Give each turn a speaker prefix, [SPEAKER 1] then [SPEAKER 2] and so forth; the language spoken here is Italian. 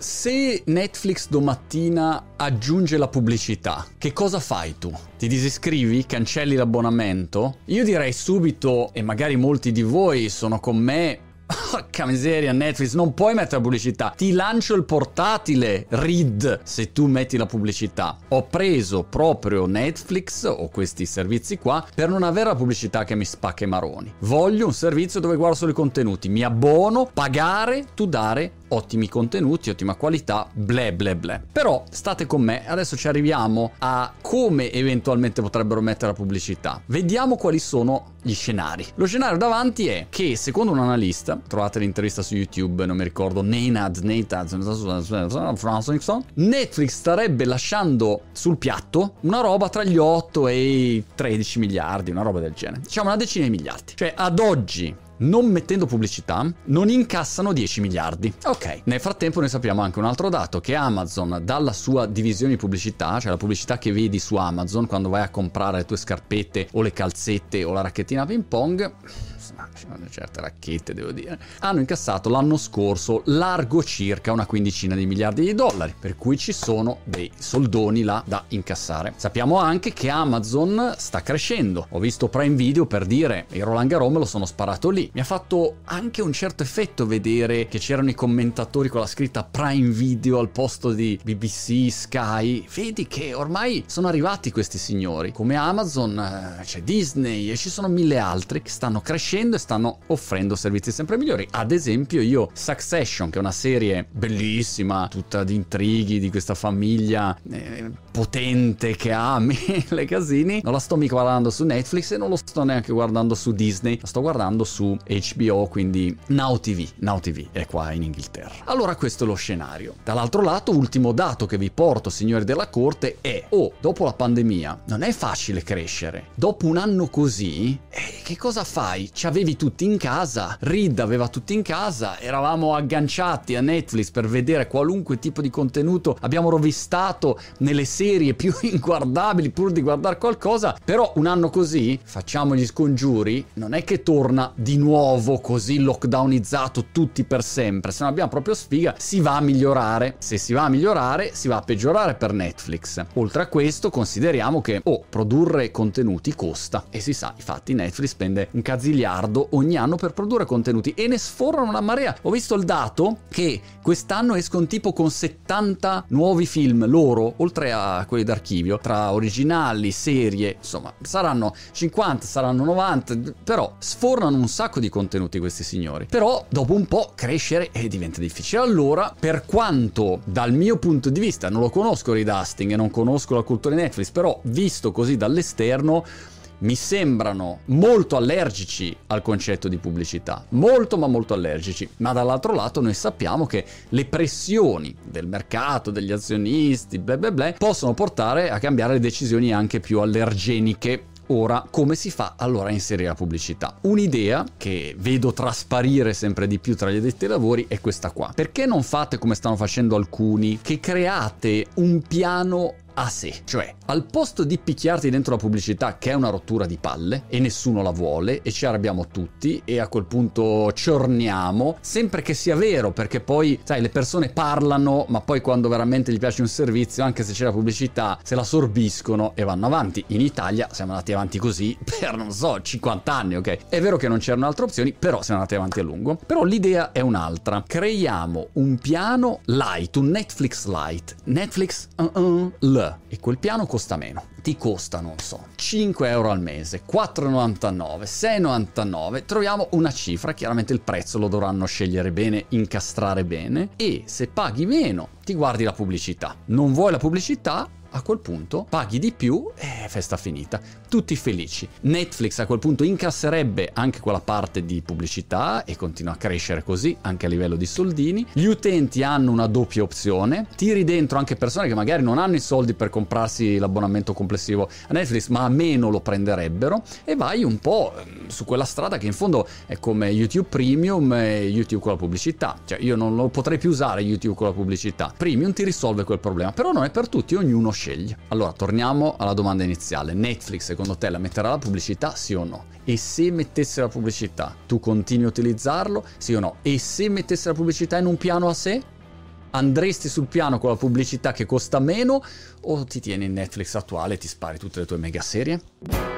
[SPEAKER 1] Se Netflix domattina aggiunge la pubblicità, che cosa fai tu? Ti disiscrivi? Cancelli l'abbonamento? Io direi subito, e magari molti di voi sono con me, Porca miseria, Netflix, non puoi mettere pubblicità. Ti lancio il portatile, read, se tu metti la pubblicità. Ho preso proprio Netflix o questi servizi qua per non avere la pubblicità che mi spacca i maroni. Voglio un servizio dove guardo solo i contenuti. Mi abbono, pagare, tu dare ottimi contenuti, ottima qualità, ble ble ble. Però state con me, adesso ci arriviamo a come eventualmente potrebbero mettere la pubblicità. Vediamo quali sono gli scenari. Lo scenario davanti è che, secondo un analista, trovate l'intervista su YouTube, non mi ricordo, Nenad, Nenad, Netflix starebbe lasciando sul piatto una roba tra gli 8 e i 13 miliardi, una roba del genere. Diciamo una decina di miliardi. Cioè, ad oggi non mettendo pubblicità, non incassano 10 miliardi. Ok, nel frattempo noi sappiamo anche un altro dato, che Amazon dalla sua divisione di pubblicità, cioè la pubblicità che vedi su Amazon quando vai a comprare le tue scarpette o le calzette o la racchettina ping pong, certe racchette devo dire, hanno incassato l'anno scorso largo circa una quindicina di miliardi di dollari, per cui ci sono dei soldoni là da incassare. Sappiamo anche che Amazon sta crescendo. Ho visto Prime Video per dire, il Roland Garros me lo sono sparato lì. Mi ha fatto anche un certo effetto vedere che c'erano i commentatori con la scritta Prime Video al posto di BBC, Sky. Vedi che ormai sono arrivati questi signori. Come Amazon, eh, c'è Disney e ci sono mille altri che stanno crescendo e stanno offrendo servizi sempre migliori. Ad esempio, io Succession, che è una serie bellissima, tutta di intrighi di questa famiglia eh, potente che ha mille casini, non la sto mica guardando su Netflix e non lo sto neanche guardando su Disney, la sto guardando su HBO, quindi Now TV. Now TV è qua in Inghilterra. Allora, questo è lo scenario. Dall'altro lato, ultimo dato che vi porto, signori della corte, è: oh, dopo la pandemia non è facile crescere. Dopo un anno così, eh, che cosa fai? Ci avevi tutti in casa, Reed aveva tutti in casa, eravamo agganciati a Netflix per vedere qualunque tipo di contenuto, abbiamo rovistato nelle serie più inguardabili pur di guardare qualcosa, però un anno così, facciamo gli scongiuri, non è che torna di nuovo così lockdownizzato tutti per sempre, se non abbiamo proprio sfiga, si va a migliorare, se si va a migliorare si va a peggiorare per Netflix. Oltre a questo consideriamo che, oh, produrre contenuti costa e si sa, infatti Netflix spende un cazziliardo ogni anno per produrre contenuti e ne sforrano una marea. Ho visto il dato che quest'anno escono tipo con 70 nuovi film loro, oltre a quelli d'archivio, tra originali, serie, insomma, saranno 50, saranno 90, però sfornano un sacco di contenuti questi signori. Però dopo un po' crescere e diventa difficile. Allora, per quanto dal mio punto di vista non lo conosco Reed Hastings e non conosco la cultura di Netflix, però visto così dall'esterno mi sembrano molto allergici al concetto di pubblicità, molto ma molto allergici, ma dall'altro lato noi sappiamo che le pressioni del mercato, degli azionisti, bla bla bla, possono portare a cambiare le decisioni anche più allergeniche Ora, come si fa allora a inserire la pubblicità? Un'idea che vedo trasparire sempre di più tra gli addetti ai lavori è questa qua. Perché non fate come stanno facendo alcuni, che create un piano a sé. Cioè, al posto di picchiarti dentro la pubblicità, che è una rottura di palle, e nessuno la vuole, e ci arrabbiamo tutti, e a quel punto ciorniamo, sempre che sia vero, perché poi, sai, le persone parlano, ma poi quando veramente gli piace un servizio, anche se c'è la pubblicità, se la sorbiscono e vanno avanti. In Italia siamo andati avanti così per, non so, 50 anni, ok? È vero che non c'erano altre opzioni, però siamo andati avanti a lungo. Però l'idea è un'altra. Creiamo un piano light, un Netflix light. Netflix uh-uh, E quel piano costa meno. Ti costa, non so, 5 euro al mese, 4,99, 6,99. Troviamo una cifra, chiaramente il prezzo lo dovranno scegliere bene, incastrare bene. E se paghi meno, ti guardi la pubblicità. Non vuoi la pubblicità? A quel punto paghi di più e festa finita. Tutti felici. Netflix a quel punto incasserebbe anche quella parte di pubblicità e continua a crescere così anche a livello di soldini. Gli utenti hanno una doppia opzione. Tiri dentro anche persone che magari non hanno i soldi per comprarsi l'abbonamento complessivo a Netflix, ma a meno lo prenderebbero e vai un po' ehm, su quella strada che in fondo è come YouTube Premium e YouTube con la pubblicità. Cioè io non lo potrei più usare YouTube con la pubblicità. Premium ti risolve quel problema, però non è per tutti, ognuno sceglie. Allora, torniamo alla domanda iniziale. Netflix secondo te la metterà la pubblicità, sì o no? E se mettesse la pubblicità, tu continui a utilizzarlo, sì o no? E se mettesse la pubblicità in un piano a sé? andresti sul piano con la pubblicità che costa meno o ti tieni in Netflix attuale e ti spari tutte le tue mega serie?